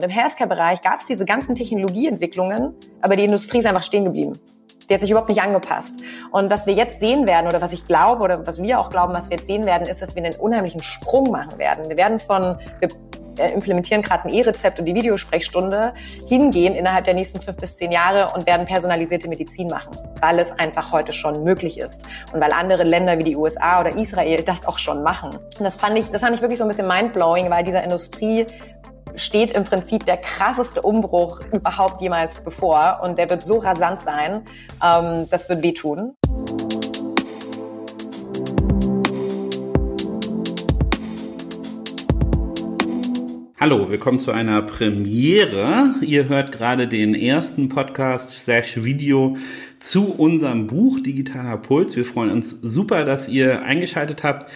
Und im Healthcare-Bereich gab es diese ganzen Technologieentwicklungen, aber die Industrie ist einfach stehen geblieben. Die hat sich überhaupt nicht angepasst. Und was wir jetzt sehen werden, oder was ich glaube, oder was wir auch glauben, was wir jetzt sehen werden, ist, dass wir einen unheimlichen Sprung machen werden. Wir werden von, wir äh, implementieren gerade ein E-Rezept und die Videosprechstunde hingehen innerhalb der nächsten fünf bis zehn Jahre und werden personalisierte Medizin machen, weil es einfach heute schon möglich ist und weil andere Länder wie die USA oder Israel das auch schon machen. Und das fand ich, das fand ich wirklich so ein bisschen mindblowing, weil dieser Industrie steht im Prinzip der krasseste Umbruch überhaupt jemals bevor und der wird so rasant sein, ähm, das wird wehtun. Hallo, willkommen zu einer Premiere. Ihr hört gerade den ersten Podcast slash Video zu unserem Buch Digitaler Puls. Wir freuen uns super, dass ihr eingeschaltet habt.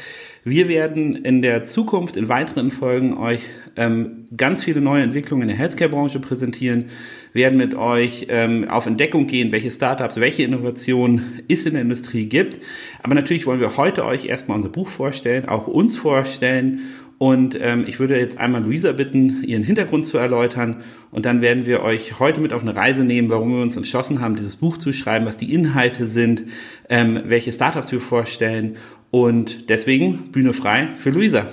Wir werden in der Zukunft in weiteren Folgen euch ähm, ganz viele neue Entwicklungen in der Healthcare-Branche präsentieren, werden mit euch ähm, auf Entdeckung gehen, welche Startups, welche Innovationen es in der Industrie gibt. Aber natürlich wollen wir heute euch erstmal unser Buch vorstellen, auch uns vorstellen und ähm, ich würde jetzt einmal Luisa bitten, ihren Hintergrund zu erläutern. Und dann werden wir euch heute mit auf eine Reise nehmen, warum wir uns entschlossen haben, dieses Buch zu schreiben, was die Inhalte sind, ähm, welche Startups wir vorstellen und deswegen Bühne frei für Luisa.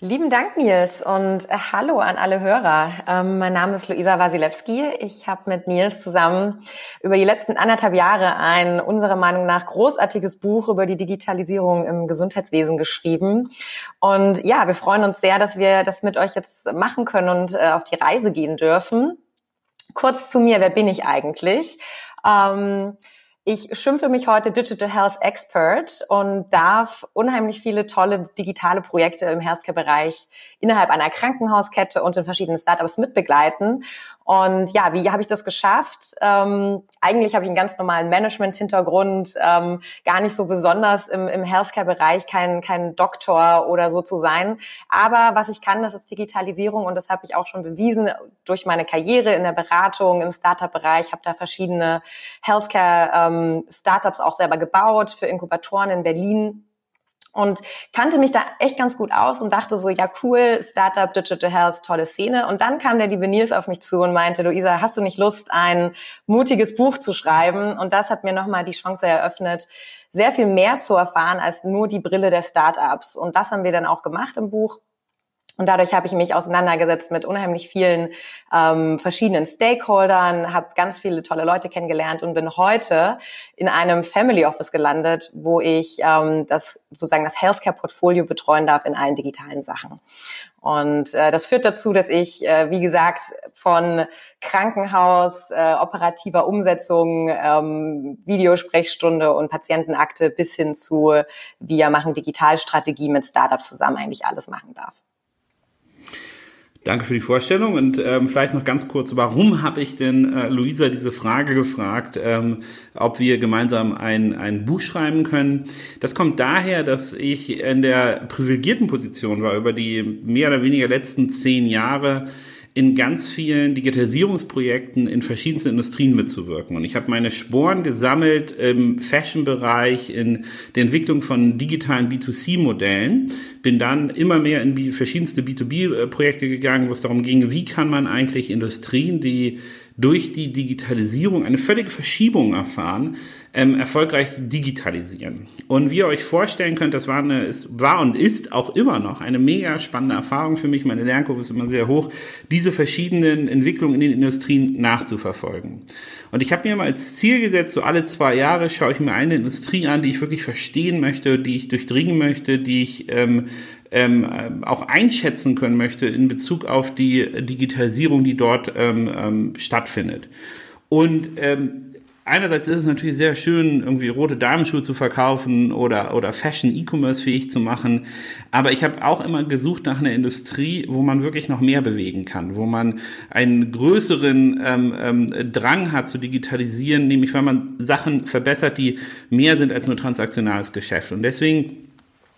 Lieben Dank, Nils, und äh, hallo an alle Hörer. Ähm, mein Name ist Luisa Wasilewski. Ich habe mit Nils zusammen über die letzten anderthalb Jahre ein unserer Meinung nach großartiges Buch über die Digitalisierung im Gesundheitswesen geschrieben. Und ja, wir freuen uns sehr, dass wir das mit euch jetzt machen können und äh, auf die Reise gehen dürfen. Kurz zu mir, wer bin ich eigentlich? Ähm, ich schimpfe mich heute Digital Health Expert und darf unheimlich viele tolle digitale Projekte im Healthcare-Bereich innerhalb einer Krankenhauskette und in verschiedenen Startups mitbegleiten. Und ja, wie habe ich das geschafft? Ähm, eigentlich habe ich einen ganz normalen Management-Hintergrund, ähm, gar nicht so besonders im, im Healthcare-Bereich, kein, kein Doktor oder so zu sein. Aber was ich kann, das ist Digitalisierung und das habe ich auch schon bewiesen durch meine Karriere in der Beratung, im Startup-Bereich, habe da verschiedene Healthcare-Startups ähm, auch selber gebaut für Inkubatoren in Berlin und kannte mich da echt ganz gut aus und dachte so, ja cool, Startup, Digital Health, tolle Szene. Und dann kam der liebe Nils auf mich zu und meinte, Luisa, hast du nicht Lust, ein mutiges Buch zu schreiben? Und das hat mir nochmal die Chance eröffnet, sehr viel mehr zu erfahren als nur die Brille der Startups. Und das haben wir dann auch gemacht im Buch. Und dadurch habe ich mich auseinandergesetzt mit unheimlich vielen ähm, verschiedenen Stakeholdern, habe ganz viele tolle Leute kennengelernt und bin heute in einem Family Office gelandet, wo ich ähm, das sozusagen das Healthcare-Portfolio betreuen darf in allen digitalen Sachen. Und äh, das führt dazu, dass ich, äh, wie gesagt, von Krankenhaus, äh, operativer Umsetzung, ähm, Videosprechstunde und Patientenakte bis hin zu wir machen Digitalstrategie mit Startups zusammen eigentlich alles machen darf. Danke für die Vorstellung und ähm, vielleicht noch ganz kurz, warum habe ich denn äh, Luisa diese Frage gefragt, ähm, ob wir gemeinsam ein, ein Buch schreiben können? Das kommt daher, dass ich in der privilegierten Position war, über die mehr oder weniger letzten zehn Jahre in ganz vielen Digitalisierungsprojekten in verschiedensten Industrien mitzuwirken. Und ich habe meine Sporen gesammelt im Fashion-Bereich, in der Entwicklung von digitalen B2C-Modellen, bin dann immer mehr in verschiedenste B2B-Projekte gegangen, wo es darum ging, wie kann man eigentlich Industrien, die durch die Digitalisierung eine völlige Verschiebung erfahren, ähm, erfolgreich digitalisieren. Und wie ihr euch vorstellen könnt, das war, eine, ist, war und ist auch immer noch eine mega spannende Erfahrung für mich. Meine Lernkurve ist immer sehr hoch, diese verschiedenen Entwicklungen in den Industrien nachzuverfolgen. Und ich habe mir mal als Ziel gesetzt, so alle zwei Jahre schaue ich mir eine Industrie an, die ich wirklich verstehen möchte, die ich durchdringen möchte, die ich ähm, ähm, auch einschätzen können möchte in Bezug auf die Digitalisierung, die dort ähm, ähm, stattfindet. Und ähm, einerseits ist es natürlich sehr schön, irgendwie rote Damenschuhe zu verkaufen oder, oder Fashion E-Commerce fähig zu machen. Aber ich habe auch immer gesucht nach einer Industrie, wo man wirklich noch mehr bewegen kann, wo man einen größeren ähm, ähm, Drang hat zu digitalisieren, nämlich weil man Sachen verbessert, die mehr sind als nur transaktionales Geschäft. Und deswegen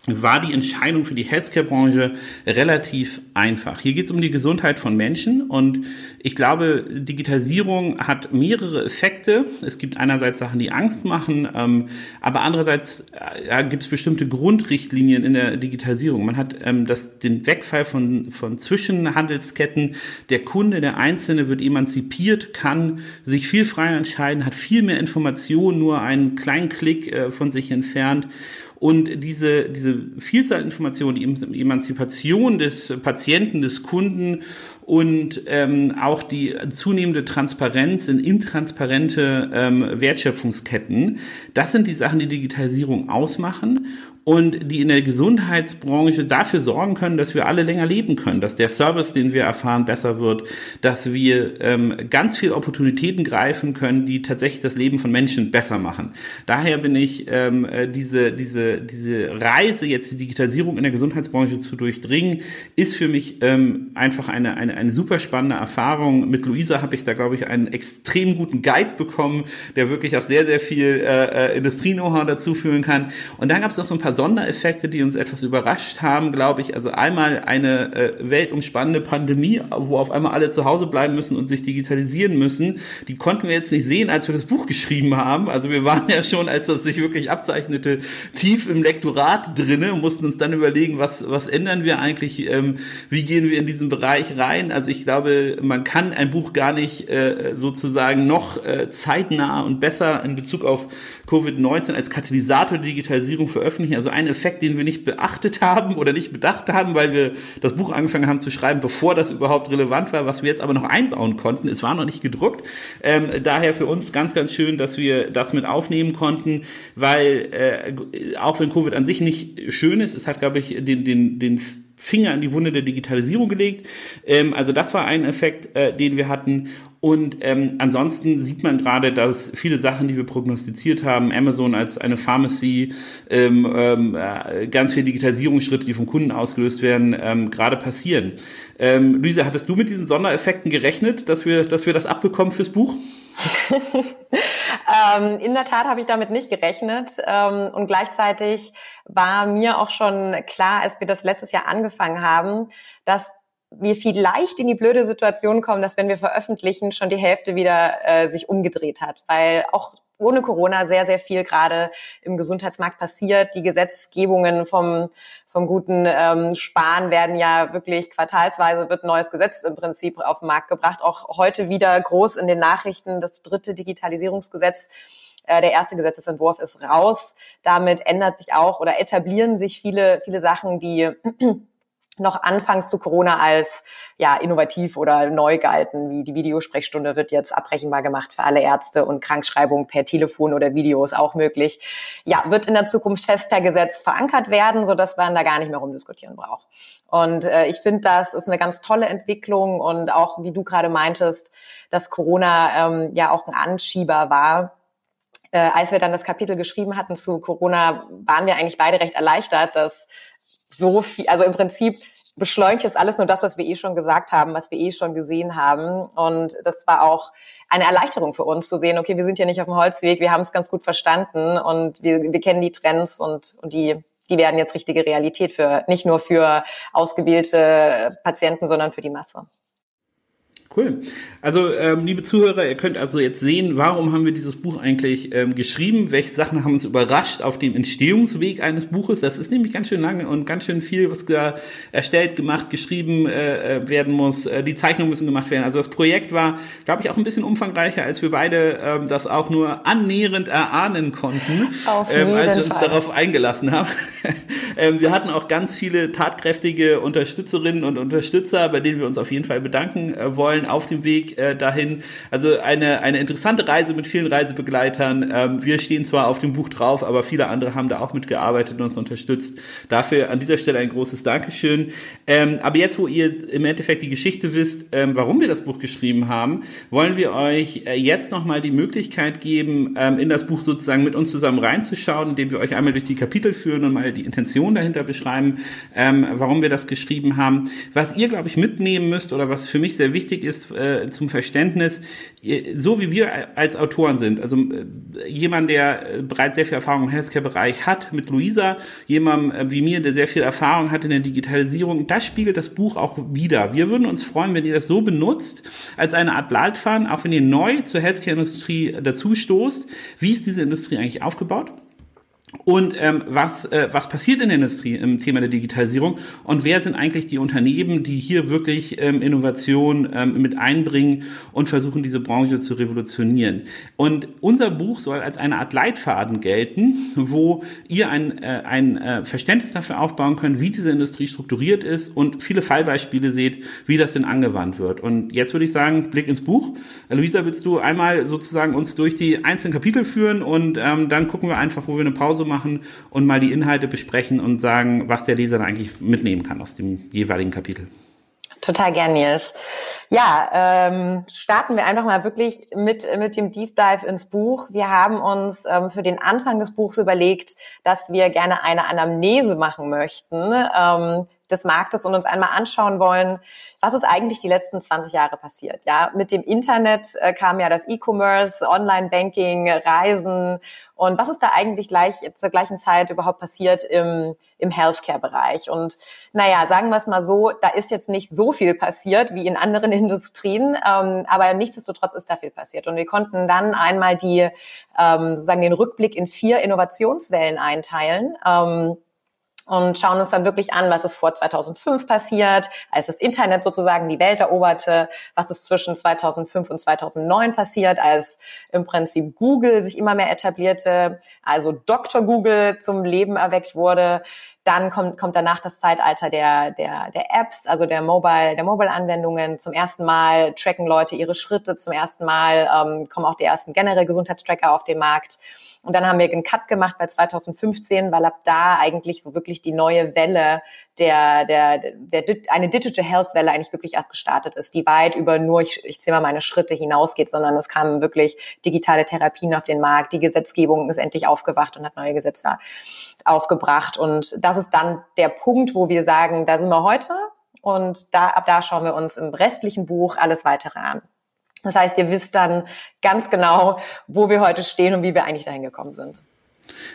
war die Entscheidung für die Healthcare-Branche relativ einfach. Hier geht es um die Gesundheit von Menschen und ich glaube, Digitalisierung hat mehrere Effekte. Es gibt einerseits Sachen, die Angst machen, ähm, aber andererseits äh, gibt es bestimmte Grundrichtlinien in der Digitalisierung. Man hat ähm, das, den Wegfall von, von Zwischenhandelsketten. Der Kunde, der Einzelne wird emanzipiert, kann sich viel freier entscheiden, hat viel mehr Informationen, nur einen kleinen Klick äh, von sich entfernt. Und diese, diese Vielzahl Informationen, die Emanzipation des Patienten, des Kunden und ähm, auch die zunehmende Transparenz in intransparente ähm, Wertschöpfungsketten, das sind die Sachen, die Digitalisierung ausmachen und die in der Gesundheitsbranche dafür sorgen können, dass wir alle länger leben können, dass der Service, den wir erfahren, besser wird, dass wir ähm, ganz viele Opportunitäten greifen können, die tatsächlich das Leben von Menschen besser machen. Daher bin ich ähm, äh, diese, diese, diese Reise, jetzt die Digitalisierung in der Gesundheitsbranche zu durchdringen, ist für mich ähm, einfach eine, eine, eine super spannende Erfahrung. Mit Luisa habe ich da, glaube ich, einen extrem guten Guide bekommen, der wirklich auch sehr, sehr viel äh, äh Industrie-Know-how dazu führen kann. Und dann gab es noch so ein paar Sondereffekte, die uns etwas überrascht haben, glaube ich. Also einmal eine äh, weltumspannende Pandemie, wo auf einmal alle zu Hause bleiben müssen und sich digitalisieren müssen. Die konnten wir jetzt nicht sehen, als wir das Buch geschrieben haben. Also wir waren ja schon, als das sich wirklich abzeichnete, tief im Lektorat drinne und mussten uns dann überlegen, was, was ändern wir eigentlich, ähm, wie gehen wir in diesen Bereich rein. Also ich glaube, man kann ein Buch gar nicht äh, sozusagen noch äh, zeitnah und besser in Bezug auf Covid-19 als Katalysator der Digitalisierung veröffentlichen. Also ein Effekt, den wir nicht beachtet haben oder nicht bedacht haben, weil wir das Buch angefangen haben zu schreiben, bevor das überhaupt relevant war, was wir jetzt aber noch einbauen konnten. Es war noch nicht gedruckt. Ähm, daher für uns ganz, ganz schön, dass wir das mit aufnehmen konnten, weil äh, auch wenn Covid an sich nicht schön ist, es hat, glaube ich, den, den, den Finger in die Wunde der Digitalisierung gelegt. Ähm, also das war ein Effekt, äh, den wir hatten. Und ähm, ansonsten sieht man gerade, dass viele Sachen, die wir prognostiziert haben, Amazon als eine Pharmacy, ähm, ähm, äh, ganz viele Digitalisierungsschritte, die vom Kunden ausgelöst werden, ähm, gerade passieren. Ähm, Luisa, hattest du mit diesen Sondereffekten gerechnet, dass wir, dass wir das abbekommen fürs Buch? ähm, in der Tat habe ich damit nicht gerechnet. Ähm, und gleichzeitig war mir auch schon klar, als wir das letztes Jahr angefangen haben, dass wir vielleicht in die blöde Situation kommen, dass wenn wir veröffentlichen, schon die Hälfte wieder äh, sich umgedreht hat, weil auch ohne Corona sehr, sehr viel gerade im Gesundheitsmarkt passiert. Die Gesetzgebungen vom, vom guten ähm, Sparen werden ja wirklich quartalsweise wird neues Gesetz im Prinzip auf den Markt gebracht. Auch heute wieder groß in den Nachrichten das dritte Digitalisierungsgesetz. Äh, der erste Gesetzesentwurf ist raus. Damit ändert sich auch oder etablieren sich viele, viele Sachen, die noch anfangs zu Corona als ja innovativ oder neu galten, wie die Videosprechstunde wird jetzt abbrechenbar gemacht für alle Ärzte und Krankschreibung per Telefon oder Video ist auch möglich. Ja, wird in der Zukunft fest per Gesetz verankert werden, so dass man da gar nicht mehr rumdiskutieren braucht. Und äh, ich finde, das ist eine ganz tolle Entwicklung und auch wie du gerade meintest, dass Corona ähm, ja auch ein Anschieber war. Äh, als wir dann das Kapitel geschrieben hatten zu Corona, waren wir eigentlich beide recht erleichtert, dass so viel, also im Prinzip beschleunigt es alles nur das, was wir eh schon gesagt haben, was wir eh schon gesehen haben. Und das war auch eine Erleichterung für uns zu sehen, okay, wir sind ja nicht auf dem Holzweg, wir haben es ganz gut verstanden und wir, wir kennen die Trends und, und die, die werden jetzt richtige Realität für, nicht nur für ausgewählte Patienten, sondern für die Masse. Cool. Also, ähm, liebe Zuhörer, ihr könnt also jetzt sehen, warum haben wir dieses Buch eigentlich ähm, geschrieben? Welche Sachen haben uns überrascht auf dem Entstehungsweg eines Buches? Das ist nämlich ganz schön lange und ganz schön viel, was da erstellt, gemacht, geschrieben äh, äh, werden muss. Äh, die Zeichnungen müssen gemacht werden. Also das Projekt war, glaube ich, auch ein bisschen umfangreicher, als wir beide ähm, das auch nur annähernd erahnen konnten, ähm, als wir uns Fall. darauf eingelassen haben. ähm, wir hatten auch ganz viele tatkräftige Unterstützerinnen und Unterstützer, bei denen wir uns auf jeden Fall bedanken äh, wollen Meilen auf dem Weg äh, dahin. Also eine, eine interessante Reise mit vielen Reisebegleitern. Ähm, wir stehen zwar auf dem Buch drauf, aber viele andere haben da auch mitgearbeitet und uns unterstützt. Dafür an dieser Stelle ein großes Dankeschön. Ähm, aber jetzt, wo ihr im Endeffekt die Geschichte wisst, ähm, warum wir das Buch geschrieben haben, wollen wir euch äh, jetzt nochmal die Möglichkeit geben, ähm, in das Buch sozusagen mit uns zusammen reinzuschauen, indem wir euch einmal durch die Kapitel führen und mal die Intention dahinter beschreiben, ähm, warum wir das geschrieben haben. Was ihr, glaube ich, mitnehmen müsst oder was für mich sehr wichtig ist äh, zum Verständnis, so wie wir als Autoren sind, also äh, jemand, der äh, bereits sehr viel Erfahrung im Healthcare-Bereich hat, mit Luisa, jemand äh, wie mir, der sehr viel Erfahrung hat in der Digitalisierung, das spiegelt das Buch auch wieder. Wir würden uns freuen, wenn ihr das so benutzt, als eine Art Leitfaden, auch wenn ihr neu zur Healthcare-Industrie dazu stoßt. Wie ist diese Industrie eigentlich aufgebaut? Und ähm, was, äh, was passiert in der Industrie im Thema der Digitalisierung und wer sind eigentlich die Unternehmen, die hier wirklich ähm, Innovation ähm, mit einbringen und versuchen, diese Branche zu revolutionieren. Und unser Buch soll als eine Art Leitfaden gelten, wo ihr ein, äh, ein äh, Verständnis dafür aufbauen könnt, wie diese Industrie strukturiert ist und viele Fallbeispiele seht, wie das denn angewandt wird. Und jetzt würde ich sagen, Blick ins Buch. Luisa, willst du einmal sozusagen uns durch die einzelnen Kapitel führen und ähm, dann gucken wir einfach, wo wir eine Pause machen und mal die Inhalte besprechen und sagen, was der Leser da eigentlich mitnehmen kann aus dem jeweiligen Kapitel. Total gern, Nils. Ja, ähm, starten wir einfach mal wirklich mit, mit dem Deep Dive ins Buch. Wir haben uns ähm, für den Anfang des Buchs überlegt, dass wir gerne eine Anamnese machen möchten. Ähm, des Marktes und uns einmal anschauen wollen, was ist eigentlich die letzten 20 Jahre passiert. Ja, mit dem Internet äh, kam ja das E-Commerce, Online-Banking, Reisen und was ist da eigentlich gleich zur gleichen Zeit überhaupt passiert im, im Healthcare-Bereich? Und naja, sagen wir es mal so, da ist jetzt nicht so viel passiert wie in anderen Industrien, ähm, aber nichtsdestotrotz ist da viel passiert. Und wir konnten dann einmal die ähm, sozusagen den Rückblick in vier Innovationswellen einteilen. Ähm, und schauen uns dann wirklich an, was ist vor 2005 passiert, als das Internet sozusagen die Welt eroberte, was ist zwischen 2005 und 2009 passiert, als im Prinzip Google sich immer mehr etablierte, also Dr. Google zum Leben erweckt wurde. Dann kommt, kommt danach das Zeitalter der, der, der Apps, also der Mobile, der Mobile-Anwendungen. Zum ersten Mal tracken Leute ihre Schritte, zum ersten Mal ähm, kommen auch die ersten generell Gesundheitstracker auf den Markt. Und dann haben wir einen Cut gemacht bei 2015, weil ab da eigentlich so wirklich die neue Welle der, der, der, der eine Digital Health Welle eigentlich wirklich erst gestartet ist, die weit über nur, ich, ich zähle mal meine Schritte hinausgeht, sondern es kamen wirklich digitale Therapien auf den Markt, die Gesetzgebung ist endlich aufgewacht und hat neue Gesetze aufgebracht. Und das ist dann der Punkt, wo wir sagen, da sind wir heute und da, ab da schauen wir uns im restlichen Buch alles weitere an. Das heißt, ihr wisst dann ganz genau, wo wir heute stehen und wie wir eigentlich dahin gekommen sind.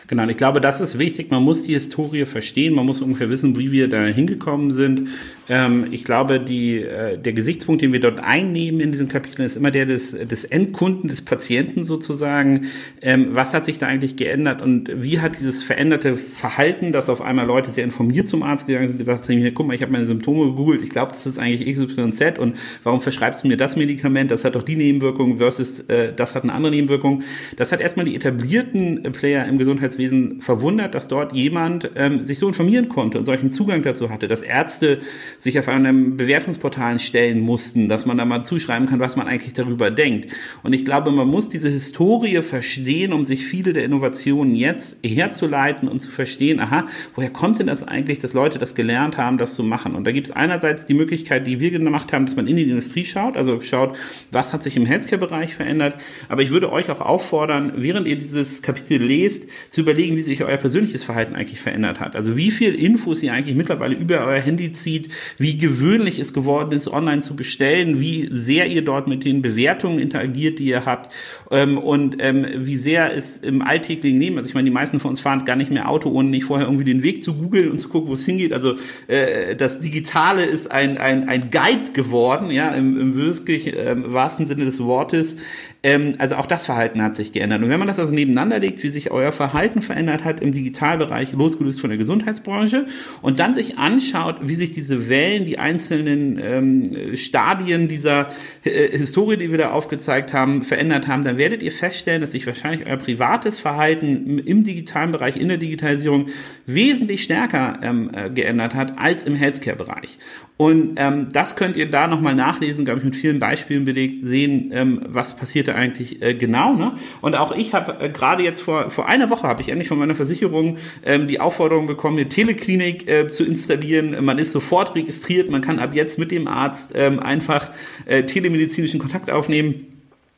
Genau, und ich glaube, das ist wichtig. Man muss die Historie verstehen, man muss ungefähr wissen, wie wir da hingekommen sind. Ähm, ich glaube, die, äh, der Gesichtspunkt, den wir dort einnehmen in diesem Kapitel, ist immer der des, des Endkunden, des Patienten sozusagen. Ähm, was hat sich da eigentlich geändert und wie hat dieses veränderte Verhalten, dass auf einmal Leute sehr informiert zum Arzt gegangen sind, gesagt haben, guck mal, ich habe meine Symptome gegoogelt, ich glaube, das ist eigentlich XYZ und warum verschreibst du mir das Medikament? Das hat doch die Nebenwirkung versus äh, das hat eine andere Nebenwirkung. Das hat erstmal die etablierten Player im Gesundheitswesen verwundert, dass dort jemand ähm, sich so informieren konnte und solchen Zugang dazu hatte, dass Ärzte sich auf einem Bewertungsportalen stellen mussten, dass man da mal zuschreiben kann, was man eigentlich darüber denkt. Und ich glaube, man muss diese Historie verstehen, um sich viele der Innovationen jetzt herzuleiten und zu verstehen, aha, woher kommt denn das eigentlich, dass Leute das gelernt haben, das zu machen? Und da gibt es einerseits die Möglichkeit, die wir gemacht haben, dass man in die Industrie schaut, also schaut, was hat sich im Healthcare-Bereich verändert. Aber ich würde euch auch auffordern, während ihr dieses Kapitel lest, zu überlegen, wie sich euer persönliches Verhalten eigentlich verändert hat. Also wie viel Infos ihr eigentlich mittlerweile über euer Handy zieht, wie gewöhnlich es geworden ist, online zu bestellen, wie sehr ihr dort mit den Bewertungen interagiert, die ihr habt ähm, und ähm, wie sehr es im alltäglichen Leben, also ich meine, die meisten von uns fahren gar nicht mehr Auto, ohne nicht vorher irgendwie den Weg zu googeln und zu gucken, wo es hingeht. Also äh, das Digitale ist ein, ein, ein Guide geworden, ja, im, im wirklich ähm, wahrsten Sinne des Wortes. Ähm, also auch das Verhalten hat sich geändert. Und wenn man das also nebeneinander legt, wie sich euer Verhalten verändert hat im Digitalbereich, losgelöst von der Gesundheitsbranche, und dann sich anschaut, wie sich diese Wellen, die einzelnen ähm, Stadien dieser äh, Historie, die wir da aufgezeigt haben, verändert haben, dann werdet ihr feststellen, dass sich wahrscheinlich euer privates Verhalten im digitalen Bereich, in der Digitalisierung wesentlich stärker ähm, äh, geändert hat als im Healthcare-Bereich. Und ähm, das könnt ihr da nochmal nachlesen, glaube ich, mit vielen Beispielen belegt, sehen, ähm, was passierte eigentlich äh, genau. Ne? Und auch ich habe äh, gerade jetzt vor, vor einer Woche habe ich endlich von meiner Versicherung ähm, die Aufforderung bekommen, eine Teleklinik äh, zu installieren. Man ist sofort registriert, man kann ab jetzt mit dem Arzt ähm, einfach äh, telemedizinischen Kontakt aufnehmen.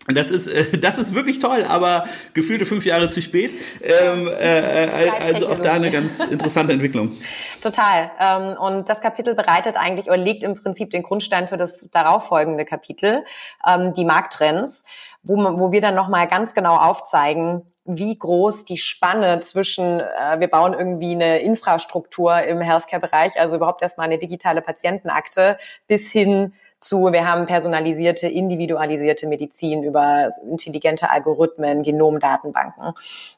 Das ist, äh, das ist wirklich toll, aber gefühlte fünf Jahre zu spät. Ähm, äh, äh also auch da eine ganz interessante Entwicklung. Total. Ähm, und das Kapitel bereitet eigentlich oder legt im Prinzip den Grundstein für das darauffolgende Kapitel, ähm, die Markttrends, wo, wo wir dann nochmal ganz genau aufzeigen, wie groß die Spanne zwischen, äh, wir bauen irgendwie eine Infrastruktur im Healthcare-Bereich, also überhaupt erstmal eine digitale Patientenakte, bis hin zu, wir haben personalisierte, individualisierte Medizin über intelligente Algorithmen, Genomdatenbanken.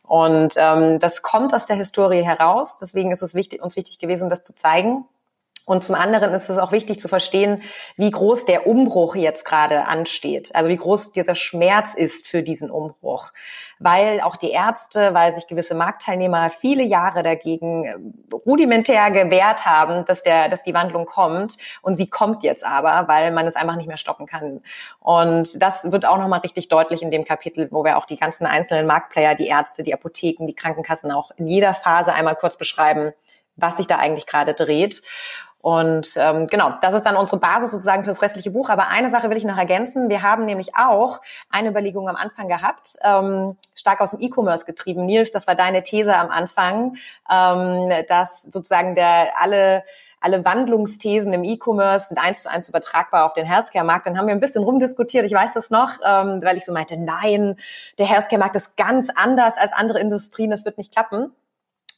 Und ähm, das kommt aus der Historie heraus. Deswegen ist es wichtig, uns wichtig gewesen, das zu zeigen. Und zum anderen ist es auch wichtig zu verstehen, wie groß der Umbruch jetzt gerade ansteht. Also wie groß dieser Schmerz ist für diesen Umbruch. Weil auch die Ärzte, weil sich gewisse Marktteilnehmer viele Jahre dagegen äh, rudimentär gewehrt haben, dass der, dass die Wandlung kommt. Und sie kommt jetzt aber, weil man es einfach nicht mehr stoppen kann. Und das wird auch nochmal richtig deutlich in dem Kapitel, wo wir auch die ganzen einzelnen Marktplayer, die Ärzte, die Apotheken, die Krankenkassen auch in jeder Phase einmal kurz beschreiben, was sich da eigentlich gerade dreht. Und ähm, genau, das ist dann unsere Basis sozusagen für das restliche Buch. Aber eine Sache will ich noch ergänzen. Wir haben nämlich auch eine Überlegung am Anfang gehabt, ähm, stark aus dem E-Commerce getrieben. Nils, das war deine These am Anfang, ähm, dass sozusagen der alle alle Wandlungsthesen im E-Commerce sind eins zu eins übertragbar auf den Healthcare-Markt. Dann haben wir ein bisschen rumdiskutiert, ich weiß das noch, ähm, weil ich so meinte, nein, der Healthcare-Markt ist ganz anders als andere Industrien, das wird nicht klappen.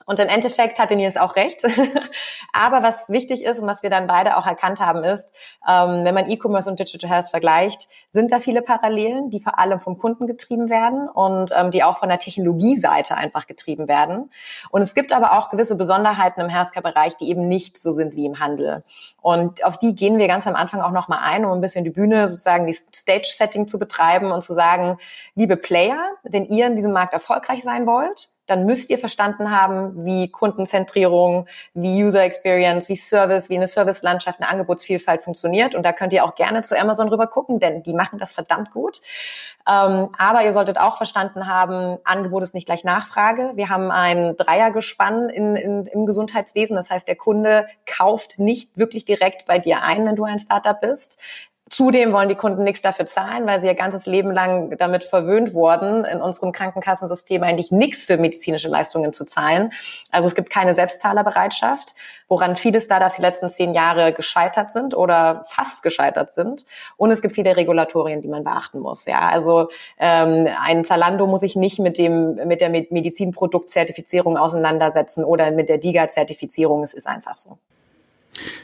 Und im Endeffekt hatte Nils auch recht. Aber was wichtig ist und was wir dann beide auch erkannt haben, ist, ähm, wenn man E-Commerce und Digital Health vergleicht, sind da viele Parallelen, die vor allem vom Kunden getrieben werden und ähm, die auch von der Technologieseite einfach getrieben werden. Und es gibt aber auch gewisse Besonderheiten im Healthcare-Bereich, die eben nicht so sind wie im Handel. Und auf die gehen wir ganz am Anfang auch nochmal ein, um ein bisschen die Bühne, sozusagen die Stage-Setting zu betreiben und zu sagen, liebe Player, wenn ihr in diesem Markt erfolgreich sein wollt, dann müsst ihr verstanden haben, wie Kundenzentrierung, wie User Experience, wie Service, wie eine Servicelandschaft, eine Angebotsvielfalt funktioniert. Und da könnt ihr auch gerne zu Amazon rüber gucken, denn die machen das verdammt gut. Ähm, aber ihr solltet auch verstanden haben, Angebot ist nicht gleich Nachfrage. Wir haben ein Dreiergespann in, in, im Gesundheitswesen. Das heißt, der Kunde kauft nicht wirklich direkt bei dir ein, wenn du ein Startup bist. Zudem wollen die Kunden nichts dafür zahlen, weil sie ihr ganzes Leben lang damit verwöhnt wurden, in unserem Krankenkassensystem eigentlich nichts für medizinische Leistungen zu zahlen. Also es gibt keine Selbstzahlerbereitschaft, woran viele Startups die letzten zehn Jahre gescheitert sind oder fast gescheitert sind. Und es gibt viele Regulatorien, die man beachten muss. Ja, also ähm, ein Zalando muss sich nicht mit dem mit der Medizinproduktzertifizierung auseinandersetzen oder mit der DIGA-Zertifizierung. Es ist einfach so.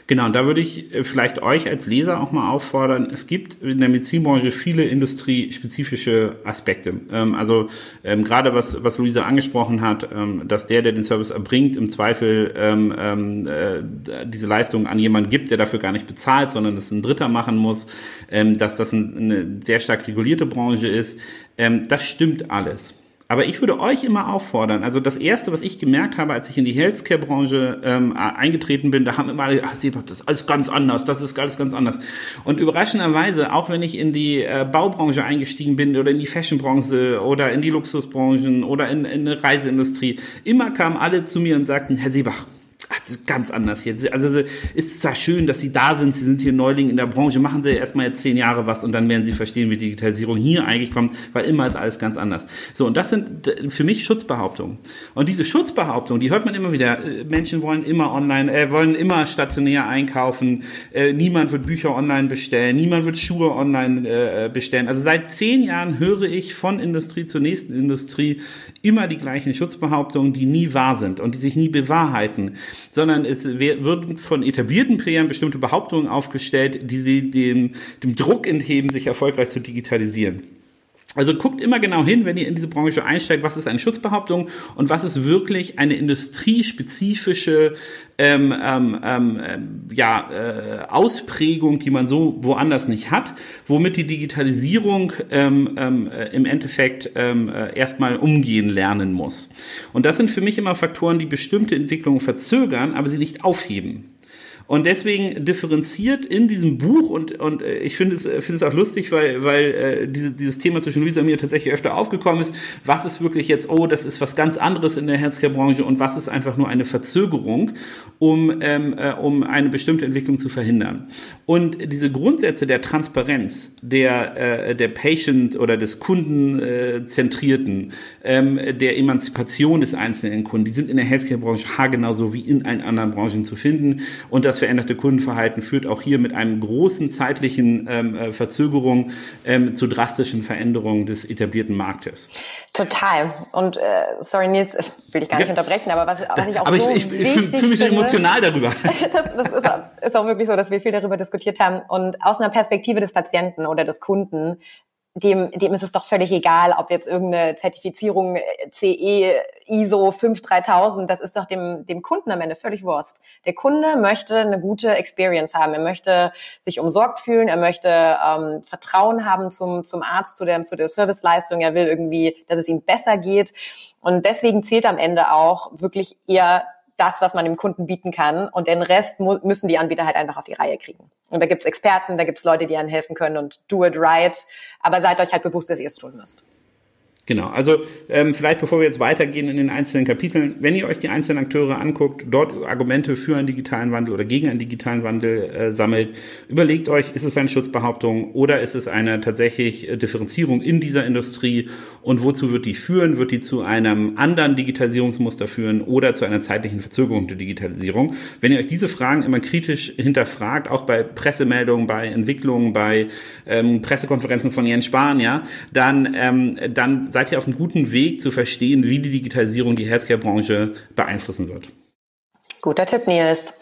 Genau, da würde ich äh, vielleicht euch als Leser auch mal auffordern. Es gibt in der Medizinbranche viele industriespezifische Aspekte. Ähm, also ähm, gerade was, was Luisa angesprochen hat, ähm, dass der, der den Service erbringt, im Zweifel äh, diese Leistung an jemanden gibt, der dafür gar nicht bezahlt, sondern es ein Dritter machen muss, dass das ein, eine sehr stark regulierte Branche ist. Das stimmt alles. Aber ich würde euch immer auffordern, also das Erste, was ich gemerkt habe, als ich in die Healthcare-Branche ähm, eingetreten bin, da haben immer alle, ach, das ist alles ganz anders, das ist alles ganz anders. Und überraschenderweise, auch wenn ich in die äh, Baubranche eingestiegen bin oder in die Fashionbranche oder in die Luxusbranchen oder in, in eine Reiseindustrie, immer kamen alle zu mir und sagten, Herr Seebach, Ach, das ist ganz anders jetzt. Also ist zwar schön, dass Sie da sind, Sie sind hier Neuling in der Branche, machen Sie erstmal jetzt zehn Jahre was und dann werden Sie verstehen, wie Digitalisierung hier eigentlich kommt, weil immer ist alles ganz anders. So, und das sind für mich Schutzbehauptungen. Und diese Schutzbehauptungen, die hört man immer wieder. Äh, Menschen wollen immer online, äh, wollen immer stationär einkaufen, äh, niemand wird Bücher online bestellen, niemand wird Schuhe online äh, bestellen. Also seit zehn Jahren höre ich von Industrie zur nächsten Industrie immer die gleichen Schutzbehauptungen, die nie wahr sind und die sich nie bewahrheiten sondern es wird von etablierten Playern bestimmte Behauptungen aufgestellt, die sie dem, dem Druck entheben, sich erfolgreich zu digitalisieren. Also guckt immer genau hin, wenn ihr in diese Branche einsteigt, was ist eine Schutzbehauptung und was ist wirklich eine industriespezifische ähm, ähm, ähm, ja, äh, Ausprägung, die man so woanders nicht hat, womit die Digitalisierung ähm, ähm, äh, im Endeffekt ähm, äh, erstmal umgehen lernen muss. Und das sind für mich immer Faktoren, die bestimmte Entwicklungen verzögern, aber sie nicht aufheben. Und deswegen differenziert in diesem Buch und, und äh, ich finde es, finde es auch lustig, weil, weil äh, diese, dieses Thema zwischen Luisa und mir tatsächlich öfter aufgekommen ist. Was ist wirklich jetzt, oh, das ist was ganz anderes in der Healthcare-Branche und was ist einfach nur eine Verzögerung, um, ähm, äh, um eine bestimmte Entwicklung zu verhindern. Und diese Grundsätze der Transparenz, der, äh, der Patient oder des Kundenzentrierten, ähm, der Emanzipation des einzelnen Kunden, die sind in der Healthcare-Branche haargenauso wie in allen anderen Branchen zu finden. Und das veränderte Kundenverhalten führt auch hier mit einem großen zeitlichen ähm, äh, Verzögerung ähm, zu drastischen Veränderungen des etablierten Marktes. Total. Und äh, sorry Nils, will ich gar nicht ja. unterbrechen, aber was, was ich auch aber so ich, ich, ich fühle mich so emotional darüber. das, das ist, ist auch wirklich so, dass wir viel darüber diskutiert haben. Und aus einer Perspektive des Patienten oder des Kunden dem, dem ist es doch völlig egal, ob jetzt irgendeine Zertifizierung CE, ISO 53000, das ist doch dem, dem Kunden am Ende völlig Wurst. Der Kunde möchte eine gute Experience haben, er möchte sich umsorgt fühlen, er möchte ähm, Vertrauen haben zum, zum Arzt, zu der, zu der Serviceleistung, er will irgendwie, dass es ihm besser geht. Und deswegen zählt am Ende auch wirklich eher das, was man dem Kunden bieten kann. Und den Rest müssen die Anbieter halt einfach auf die Reihe kriegen. Und da gibt's Experten, da gibt's Leute, die einen helfen können und do it right. Aber seid euch halt bewusst, dass ihr es tun müsst. Genau, also ähm, vielleicht bevor wir jetzt weitergehen in den einzelnen Kapiteln, wenn ihr euch die einzelnen Akteure anguckt, dort Argumente für einen digitalen Wandel oder gegen einen digitalen Wandel äh, sammelt, überlegt euch, ist es eine Schutzbehauptung oder ist es eine tatsächlich äh, Differenzierung in dieser Industrie und wozu wird die führen? Wird die zu einem anderen Digitalisierungsmuster führen oder zu einer zeitlichen Verzögerung der Digitalisierung? Wenn ihr euch diese Fragen immer kritisch hinterfragt, auch bei Pressemeldungen, bei Entwicklungen, bei ähm, Pressekonferenzen von Jens Spahn, ja, dann, ähm, dann seid ihr auf einem guten Weg zu verstehen, wie die Digitalisierung die Healthcare-Branche beeinflussen wird. Guter Tipp, Nils.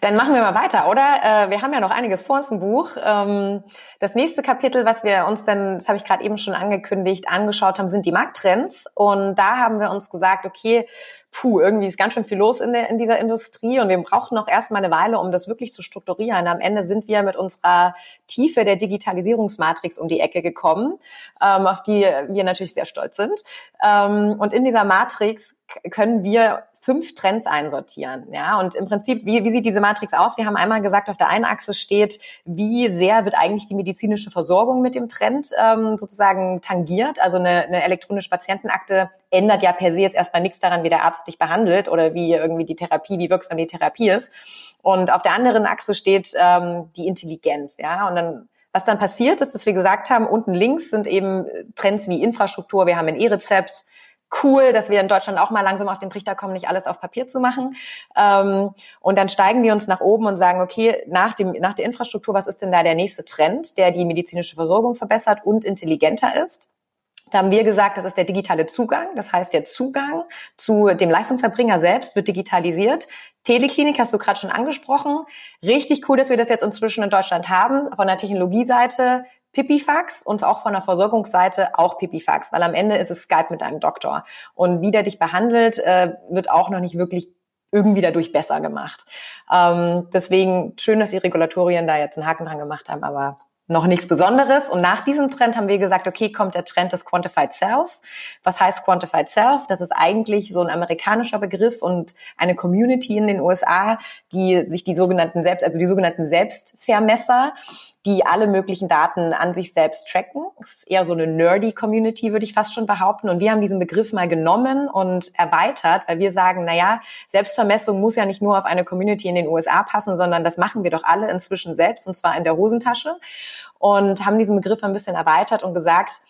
Dann machen wir mal weiter, oder? Äh, wir haben ja noch einiges vor uns im Buch. Ähm, das nächste Kapitel, was wir uns dann, das habe ich gerade eben schon angekündigt, angeschaut haben, sind die Markttrends. Und da haben wir uns gesagt, okay, puh, irgendwie ist ganz schön viel los in, der, in dieser Industrie und wir brauchen noch erstmal eine Weile, um das wirklich zu strukturieren. Am Ende sind wir mit unserer Tiefe der Digitalisierungsmatrix um die Ecke gekommen, ähm, auf die wir natürlich sehr stolz sind. Ähm, und in dieser Matrix können wir fünf Trends einsortieren. Ja, und im Prinzip, wie, wie sieht diese Matrix aus? Wir haben einmal gesagt, auf der einen Achse steht, wie sehr wird eigentlich die medizinische Versorgung mit dem Trend ähm, sozusagen tangiert. Also eine, eine elektronische Patientenakte ändert ja per se jetzt erstmal nichts daran, wie der Arzt dich behandelt oder wie irgendwie die Therapie, wie wirksam die Therapie ist. Und auf der anderen Achse steht ähm, die Intelligenz. Ja, und dann was dann passiert ist, dass wir gesagt haben, unten links sind eben Trends wie Infrastruktur, wir haben ein E-Rezept, cool, dass wir in Deutschland auch mal langsam auf den Trichter kommen, nicht alles auf Papier zu machen. Ähm, und dann steigen wir uns nach oben und sagen, okay, nach, dem, nach der Infrastruktur, was ist denn da der nächste Trend, der die medizinische Versorgung verbessert und intelligenter ist? Da haben wir gesagt, das ist der digitale Zugang. Das heißt, der Zugang zu dem Leistungserbringer selbst wird digitalisiert. Teleklinik hast du gerade schon angesprochen. Richtig cool, dass wir das jetzt inzwischen in Deutschland haben. Von der Technologieseite Pipifax und auch von der Versorgungsseite auch Pipifax, weil am Ende ist es Skype mit einem Doktor. Und wie der dich behandelt, äh, wird auch noch nicht wirklich irgendwie dadurch besser gemacht. Ähm, deswegen schön, dass die Regulatorien da jetzt einen Haken dran gemacht haben, aber noch nichts Besonderes. Und nach diesem Trend haben wir gesagt, okay, kommt der Trend des Quantified Self. Was heißt Quantified Self? Das ist eigentlich so ein amerikanischer Begriff und eine Community in den USA, die sich die sogenannten Selbst, also die sogenannten Selbstvermesser, die alle möglichen Daten an sich selbst tracken. Das ist eher so eine nerdy Community, würde ich fast schon behaupten. Und wir haben diesen Begriff mal genommen und erweitert, weil wir sagen, na ja, Selbstvermessung muss ja nicht nur auf eine Community in den USA passen, sondern das machen wir doch alle inzwischen selbst und zwar in der Hosentasche. Und haben diesen Begriff ein bisschen erweitert und gesagt,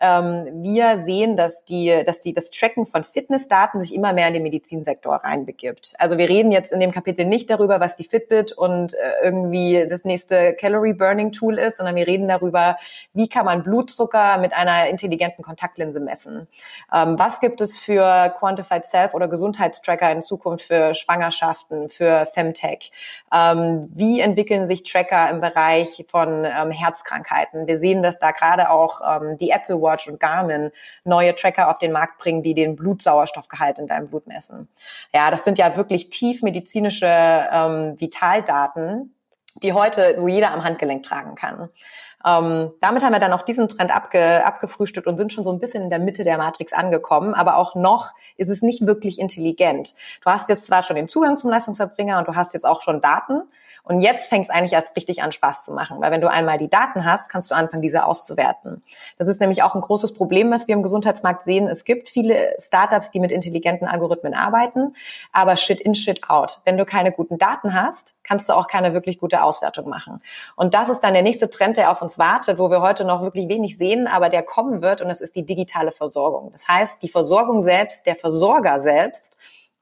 ähm, wir sehen, dass die, dass die, das Tracken von Fitnessdaten sich immer mehr in den Medizinsektor reinbegibt. Also wir reden jetzt in dem Kapitel nicht darüber, was die Fitbit und äh, irgendwie das nächste Calorie Burning Tool ist, sondern wir reden darüber, wie kann man Blutzucker mit einer intelligenten Kontaktlinse messen. Ähm, was gibt es für Quantified Self oder Gesundheitstracker in Zukunft für Schwangerschaften, für Femtech? Ähm, wie entwickeln sich Tracker im Bereich von ähm, Herzkrankheiten? Wir sehen, dass da gerade auch ähm, die Apple Watch und Garmin neue Tracker auf den Markt bringen, die den Blutsauerstoffgehalt in deinem Blut messen. Ja, das sind ja wirklich tief medizinische ähm, Vitaldaten, die heute so jeder am Handgelenk tragen kann. Ähm, damit haben wir dann auch diesen Trend abge, abgefrühstückt und sind schon so ein bisschen in der Mitte der Matrix angekommen. Aber auch noch ist es nicht wirklich intelligent. Du hast jetzt zwar schon den Zugang zum Leistungserbringer und du hast jetzt auch schon Daten. Und jetzt fängst eigentlich erst richtig an Spaß zu machen, weil wenn du einmal die Daten hast, kannst du anfangen, diese auszuwerten. Das ist nämlich auch ein großes Problem, was wir im Gesundheitsmarkt sehen. Es gibt viele Startups, die mit intelligenten Algorithmen arbeiten, aber shit in, shit out. Wenn du keine guten Daten hast, kannst du auch keine wirklich gute Auswertung machen. Und das ist dann der nächste Trend, der auf uns wartet, wo wir heute noch wirklich wenig sehen, aber der kommen wird und das ist die digitale Versorgung. Das heißt, die Versorgung selbst, der Versorger selbst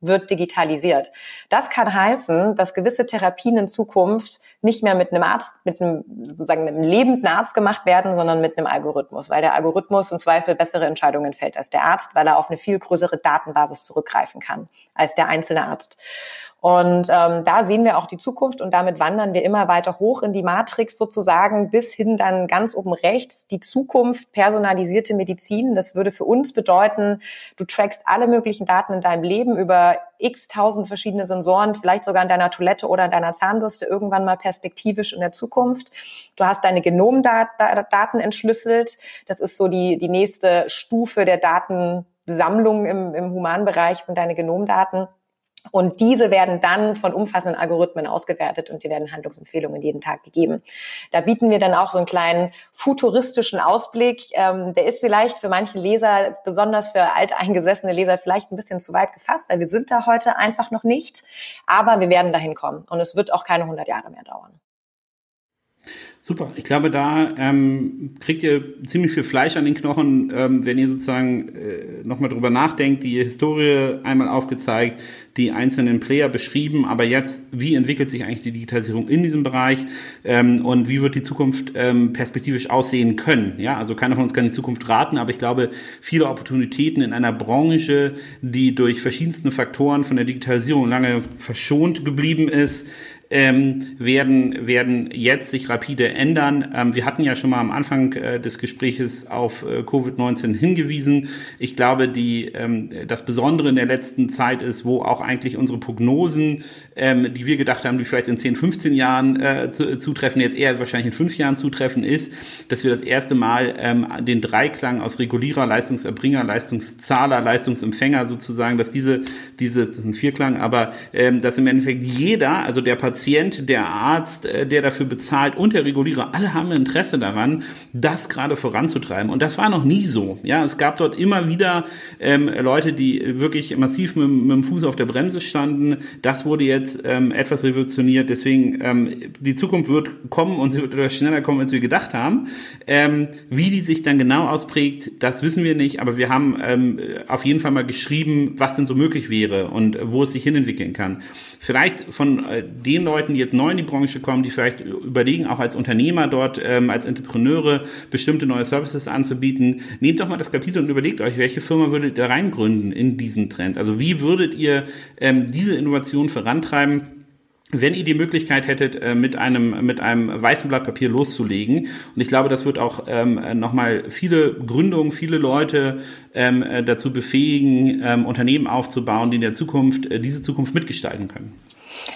wird digitalisiert. Das kann heißen, dass gewisse Therapien in Zukunft nicht mehr mit einem Arzt, mit einem, sozusagen einem lebenden Arzt gemacht werden, sondern mit einem Algorithmus, weil der Algorithmus im Zweifel bessere Entscheidungen fällt als der Arzt, weil er auf eine viel größere Datenbasis zurückgreifen kann als der einzelne Arzt. Und ähm, da sehen wir auch die Zukunft und damit wandern wir immer weiter hoch in die Matrix sozusagen bis hin dann ganz oben rechts die Zukunft personalisierte Medizin. Das würde für uns bedeuten, du trackst alle möglichen Daten in deinem Leben über x tausend verschiedene Sensoren, vielleicht sogar in deiner Toilette oder in deiner Zahnbürste irgendwann mal perspektivisch in der Zukunft. Du hast deine Genomdaten entschlüsselt. Das ist so die, die nächste Stufe der Datensammlung im, im Humanbereich, sind deine Genomdaten. Und diese werden dann von umfassenden Algorithmen ausgewertet und dir werden Handlungsempfehlungen jeden Tag gegeben. Da bieten wir dann auch so einen kleinen futuristischen Ausblick. Ähm, der ist vielleicht für manche Leser, besonders für alteingesessene Leser, vielleicht ein bisschen zu weit gefasst, weil wir sind da heute einfach noch nicht. Aber wir werden dahin kommen und es wird auch keine 100 Jahre mehr dauern. Super. Ich glaube, da ähm, kriegt ihr ziemlich viel Fleisch an den Knochen, ähm, wenn ihr sozusagen äh, nochmal drüber nachdenkt, die Historie einmal aufgezeigt, die einzelnen Player beschrieben, aber jetzt, wie entwickelt sich eigentlich die Digitalisierung in diesem Bereich ähm, und wie wird die Zukunft ähm, perspektivisch aussehen können? Ja, also keiner von uns kann die Zukunft raten, aber ich glaube, viele Opportunitäten in einer Branche, die durch verschiedenste Faktoren von der Digitalisierung lange verschont geblieben ist, ähm, werden, werden jetzt sich rapide ändern. Ähm, wir hatten ja schon mal am Anfang äh, des Gespräches auf äh, Covid-19 hingewiesen. Ich glaube, die, ähm, das Besondere in der letzten Zeit ist, wo auch eigentlich unsere Prognosen, ähm, die wir gedacht haben, die vielleicht in 10, 15 Jahren äh, zutreffen, jetzt eher wahrscheinlich in fünf Jahren zutreffen, ist, dass wir das erste Mal ähm, den Dreiklang aus Regulierer, Leistungserbringer, Leistungszahler, Leistungsempfänger sozusagen, dass diese, diese, das ist ein Vierklang, aber ähm, dass im Endeffekt jeder, also der Patient, Patient, der Arzt, äh, der dafür bezahlt und der Regulierer, alle haben Interesse daran, das gerade voranzutreiben. Und das war noch nie so. Ja, es gab dort immer wieder ähm, Leute, die wirklich massiv mit, mit, dem Fuß auf der Bremse standen. Das wurde jetzt ähm, etwas revolutioniert. Deswegen ähm, die Zukunft wird kommen und sie wird etwas schneller kommen, als wir gedacht haben. Ähm, wie die sich dann genau ausprägt, das wissen wir nicht. Aber wir haben ähm, auf jeden Fall mal geschrieben, was denn so möglich wäre und wo es sich hinentwickeln kann. Vielleicht von äh, den Leuten, die jetzt neu in die Branche kommen, die vielleicht überlegen, auch als Unternehmer dort, ähm, als Entrepreneure bestimmte neue Services anzubieten, nehmt doch mal das Kapitel und überlegt euch, welche Firma würdet ihr reingründen in diesen Trend? Also wie würdet ihr ähm, diese Innovation vorantreiben? wenn ihr die Möglichkeit hättet, äh, mit einem, mit einem weißen Blatt Papier loszulegen. Und ich glaube, das wird auch ähm, nochmal viele Gründungen, viele Leute ähm, äh, dazu befähigen, ähm, Unternehmen aufzubauen, die in der Zukunft äh, diese Zukunft mitgestalten können.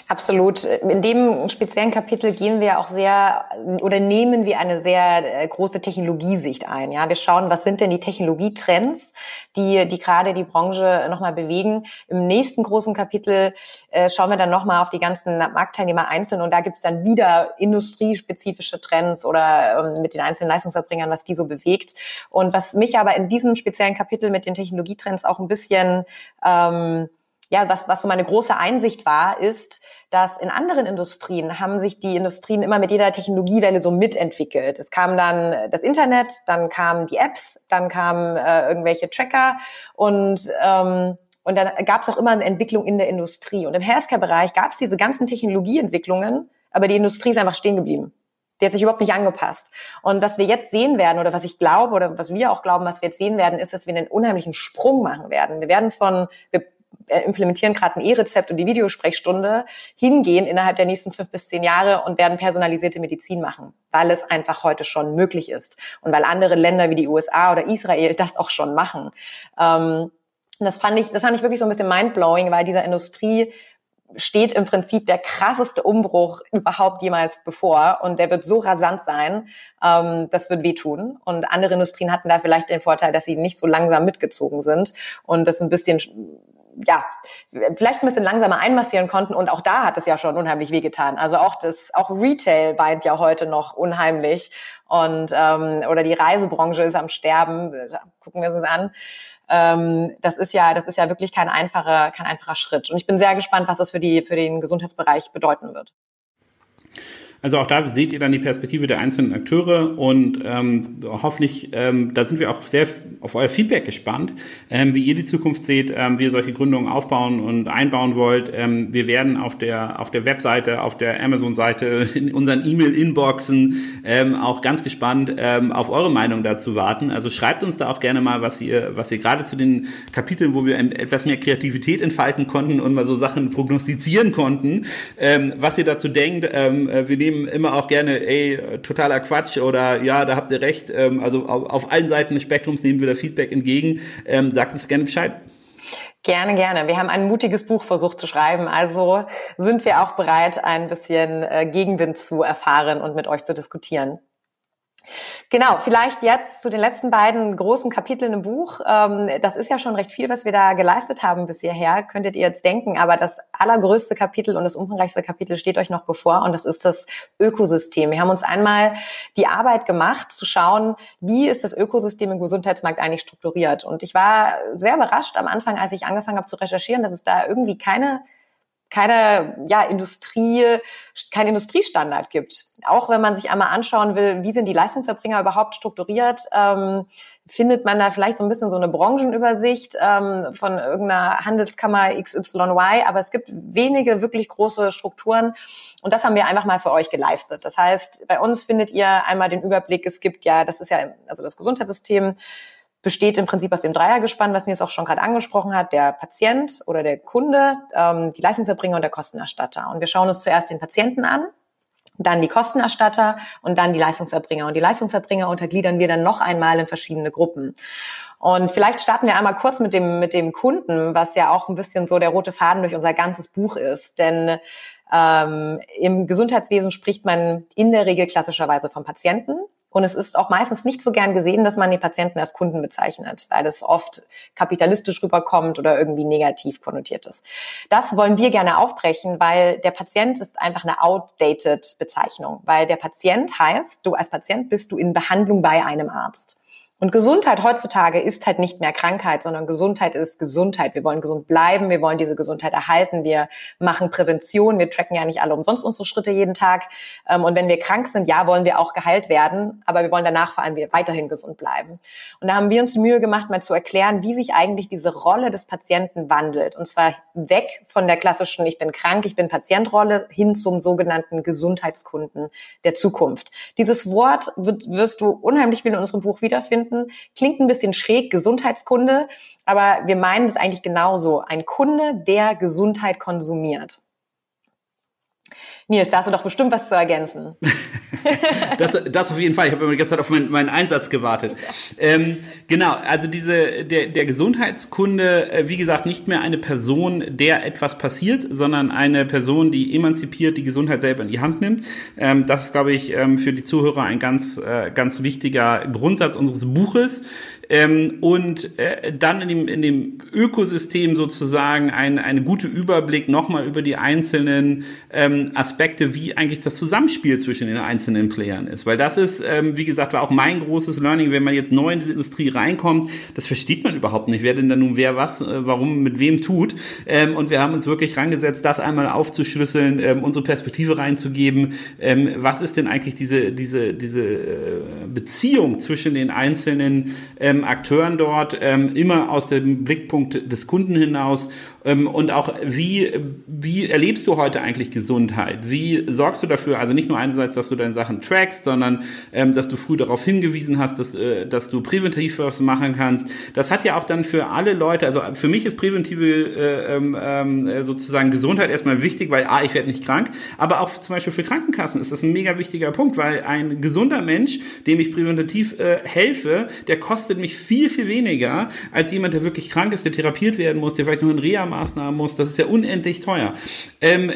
Absolut. In dem speziellen Kapitel gehen wir auch sehr oder nehmen wir eine sehr äh, große Technologiesicht ein. Ja, wir schauen, was sind denn die Technologietrends, die die gerade die Branche nochmal bewegen. Im nächsten großen Kapitel äh, schauen wir dann nochmal auf die ganzen Marktteilnehmer einzeln und da gibt es dann wieder industriespezifische Trends oder ähm, mit den einzelnen Leistungserbringern, was die so bewegt. Und was mich aber in diesem speziellen Kapitel mit den Technologietrends auch ein bisschen ähm, ja, was, was so meine große Einsicht war, ist, dass in anderen Industrien haben sich die Industrien immer mit jeder Technologiewelle so mitentwickelt. Es kam dann das Internet, dann kamen die Apps, dann kamen äh, irgendwelche Tracker und ähm, und dann gab es auch immer eine Entwicklung in der Industrie. Und im Healthcare-Bereich gab es diese ganzen Technologieentwicklungen, aber die Industrie ist einfach stehen geblieben. Die hat sich überhaupt nicht angepasst. Und was wir jetzt sehen werden, oder was ich glaube, oder was wir auch glauben, was wir jetzt sehen werden, ist, dass wir einen unheimlichen Sprung machen werden. Wir werden von, wir implementieren gerade ein E-Rezept und die Videosprechstunde hingehen innerhalb der nächsten fünf bis zehn Jahre und werden personalisierte Medizin machen, weil es einfach heute schon möglich ist und weil andere Länder wie die USA oder Israel das auch schon machen. Ähm, das fand ich, das fand ich wirklich so ein bisschen mindblowing, weil dieser Industrie steht im Prinzip der krasseste Umbruch überhaupt jemals bevor und der wird so rasant sein, ähm, das wird wehtun. Und andere Industrien hatten da vielleicht den Vorteil, dass sie nicht so langsam mitgezogen sind und das ein bisschen ja, vielleicht ein bisschen langsamer einmassieren konnten und auch da hat es ja schon unheimlich wehgetan. Also auch das, auch Retail weint ja heute noch unheimlich und ähm, oder die Reisebranche ist am Sterben. Gucken wir uns das an ähm, das ist ja, das ist ja wirklich kein einfacher, kein einfacher Schritt. Und ich bin sehr gespannt, was das für die, für den Gesundheitsbereich bedeuten wird. Also auch da seht ihr dann die Perspektive der einzelnen Akteure und ähm, hoffentlich, ähm, da sind wir auch sehr auf euer Feedback gespannt, ähm, wie ihr die Zukunft seht, ähm, wie ihr solche Gründungen aufbauen und einbauen wollt. Ähm, wir werden auf der auf der Webseite, auf der Amazon-Seite, in unseren E-Mail-Inboxen ähm, auch ganz gespannt ähm, auf eure Meinung dazu warten. Also schreibt uns da auch gerne mal, was ihr was ihr gerade zu den Kapiteln, wo wir etwas mehr Kreativität entfalten konnten und mal so Sachen prognostizieren konnten, ähm, was ihr dazu denkt. Ähm, wir nehmen immer auch gerne, ey, totaler Quatsch oder ja, da habt ihr recht. Ähm, also auf, auf, allen Seiten des Spektrums nehmen wir da Feedback entgegen. Ähm, sagt uns gerne Bescheid. Gerne, gerne. Wir haben ein mutiges Buch versucht zu schreiben, also sind wir auch bereit, ein bisschen äh, Gegenwind zu erfahren und mit euch zu diskutieren. Genau, vielleicht jetzt zu den letzten beiden großen Kapiteln im Buch. Ähm, das ist ja schon recht viel, was wir da geleistet haben bis hierher, könntet ihr jetzt denken. Aber das allergrößte Kapitel und das umfangreichste Kapitel steht euch noch bevor und das ist das Ökosystem. Wir haben uns einmal die Arbeit gemacht, zu schauen, wie ist das Ökosystem im Gesundheitsmarkt eigentlich strukturiert. Und ich war sehr überrascht am Anfang, als ich angefangen habe zu recherchieren, dass es da irgendwie keine keine ja, Industrie, kein Industriestandard gibt. Auch wenn man sich einmal anschauen will, wie sind die Leistungserbringer überhaupt strukturiert, ähm, findet man da vielleicht so ein bisschen so eine Branchenübersicht ähm, von irgendeiner Handelskammer XYY, aber es gibt wenige wirklich große Strukturen und das haben wir einfach mal für euch geleistet. Das heißt, bei uns findet ihr einmal den Überblick, es gibt ja, das ist ja also das Gesundheitssystem, besteht im Prinzip aus dem Dreiergespann, was Nils auch schon gerade angesprochen hat, der Patient oder der Kunde, ähm, die Leistungserbringer und der Kostenerstatter. Und wir schauen uns zuerst den Patienten an, dann die Kostenerstatter und dann die Leistungserbringer. Und die Leistungserbringer untergliedern wir dann noch einmal in verschiedene Gruppen. Und vielleicht starten wir einmal kurz mit dem, mit dem Kunden, was ja auch ein bisschen so der rote Faden durch unser ganzes Buch ist. Denn ähm, im Gesundheitswesen spricht man in der Regel klassischerweise vom Patienten. Und es ist auch meistens nicht so gern gesehen, dass man die Patienten als Kunden bezeichnet, weil das oft kapitalistisch rüberkommt oder irgendwie negativ konnotiert ist. Das wollen wir gerne aufbrechen, weil der Patient ist einfach eine outdated Bezeichnung, weil der Patient heißt, du als Patient bist du in Behandlung bei einem Arzt. Und Gesundheit heutzutage ist halt nicht mehr Krankheit, sondern Gesundheit ist Gesundheit. Wir wollen gesund bleiben, wir wollen diese Gesundheit erhalten, wir machen Prävention, wir tracken ja nicht alle umsonst unsere Schritte jeden Tag. Ähm, und wenn wir krank sind, ja, wollen wir auch geheilt werden, aber wir wollen danach vor allem weiterhin gesund bleiben. Und da haben wir uns Mühe gemacht, mal zu erklären, wie sich eigentlich diese Rolle des Patienten wandelt. Und zwar weg von der klassischen Ich bin krank, ich bin Patientrolle hin zum sogenannten Gesundheitskunden der Zukunft. Dieses Wort wirst du unheimlich viel in unserem Buch wiederfinden finden. Klingt ein bisschen schräg, Gesundheitskunde, aber wir meinen es eigentlich genauso. Ein Kunde, der Gesundheit konsumiert. Nils, da hast du doch bestimmt was zu ergänzen. das, das auf jeden Fall. Ich habe immer die ganze Zeit auf meinen, meinen Einsatz gewartet. Ähm, genau, also diese der, der Gesundheitskunde, äh, wie gesagt, nicht mehr eine Person, der etwas passiert, sondern eine Person, die emanzipiert die Gesundheit selber in die Hand nimmt. Ähm, das ist, glaube ich, ähm, für die Zuhörer ein ganz, äh, ganz wichtiger Grundsatz unseres Buches. Ähm, und äh, dann in dem, in dem Ökosystem sozusagen ein, eine gute Überblick nochmal über die einzelnen ähm, Aspekte, wie eigentlich das Zusammenspiel zwischen den einzelnen Playern ist. Weil das ist, ähm, wie gesagt, war auch mein großes Learning, wenn man jetzt neu in diese Industrie reinkommt, das versteht man überhaupt nicht, wer denn da nun wer was, äh, warum, mit wem tut. Ähm, und wir haben uns wirklich rangesetzt, das einmal aufzuschlüsseln, ähm, unsere Perspektive reinzugeben. Ähm, was ist denn eigentlich diese, diese, diese äh, Beziehung zwischen den einzelnen ähm, ähm, Akteuren dort, ähm, immer aus dem Blickpunkt des Kunden hinaus ähm, und auch wie, wie erlebst du heute eigentlich Gesundheit? Wie sorgst du dafür, also nicht nur einerseits, dass du deine Sachen trackst, sondern ähm, dass du früh darauf hingewiesen hast, dass, äh, dass du präventiv was machen kannst. Das hat ja auch dann für alle Leute, also für mich ist präventive äh, ähm, äh, sozusagen Gesundheit erstmal wichtig, weil A, ich werde nicht krank, aber auch zum Beispiel für Krankenkassen ist das ein mega wichtiger Punkt, weil ein gesunder Mensch, dem ich präventativ äh, helfe, der kostet mich viel, viel weniger als jemand, der wirklich krank ist, der therapiert werden muss, der vielleicht noch in Reha-Maßnahmen muss. Das ist ja unendlich teuer. Ähm,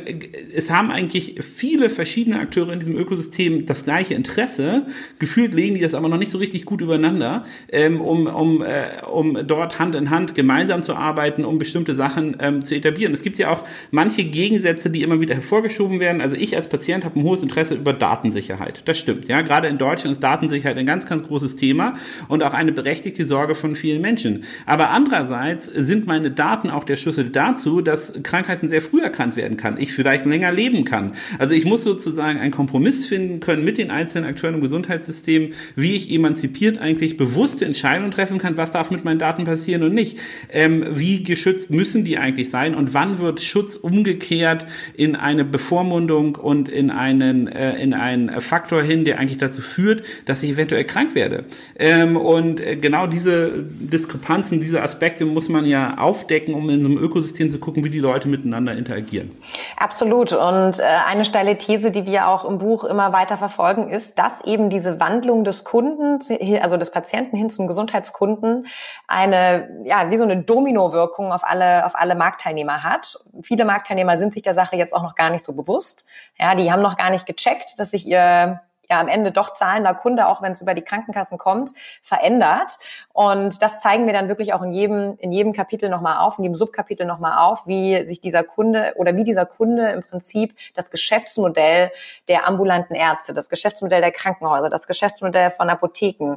es haben eigentlich viele verschiedene Akteure in diesem Ökosystem das gleiche Interesse. Gefühlt legen die das aber noch nicht so richtig gut übereinander, ähm, um, um, äh, um dort Hand in Hand gemeinsam zu arbeiten, um bestimmte Sachen ähm, zu etablieren. Es gibt ja auch manche Gegensätze, die immer wieder hervorgeschoben werden. Also ich als Patient habe ein hohes Interesse über Datensicherheit. Das stimmt. Ja, gerade in Deutschland ist Datensicherheit ein ganz, ganz großes Thema und auch eine berechtigte Sorge von vielen Menschen. Aber andererseits sind meine Daten auch der Schlüssel dazu, dass Krankheiten sehr früh erkannt werden kann. Ich vielleicht länger leben kann. Also ich muss sozusagen einen Kompromiss finden können mit den einzelnen Akteuren im Gesundheitssystem, wie ich emanzipiert eigentlich bewusste Entscheidungen treffen kann, was darf mit meinen Daten passieren und nicht. Ähm, wie geschützt müssen die eigentlich sein und wann wird Schutz umgekehrt in eine Bevormundung und in einen, äh, in einen Faktor hin, der eigentlich dazu führt, dass ich eventuell krank werde. Ähm, und äh, genau diese Diskrepanzen, diese Aspekte muss man ja aufdecken, um in so einem Ökosystem zu gucken, wie die Leute miteinander interagieren. Absolut. Und äh, eine steile These, die wir auch im Buch immer weiter verfolgen, ist, dass eben diese Wandlung des Kunden, also des Patienten hin zum Gesundheitskunden, eine, ja, wie so eine Domino-Wirkung auf alle, auf alle Marktteilnehmer hat. Viele Marktteilnehmer sind sich der Sache jetzt auch noch gar nicht so bewusst. Ja, die haben noch gar nicht gecheckt, dass sich ihr ja am Ende doch zahlender Kunde, auch wenn es über die Krankenkassen kommt, verändert. Und das zeigen wir dann wirklich auch in jedem, in jedem Kapitel nochmal auf, in jedem Subkapitel nochmal auf, wie sich dieser Kunde oder wie dieser Kunde im Prinzip das Geschäftsmodell der ambulanten Ärzte, das Geschäftsmodell der Krankenhäuser, das Geschäftsmodell von Apotheken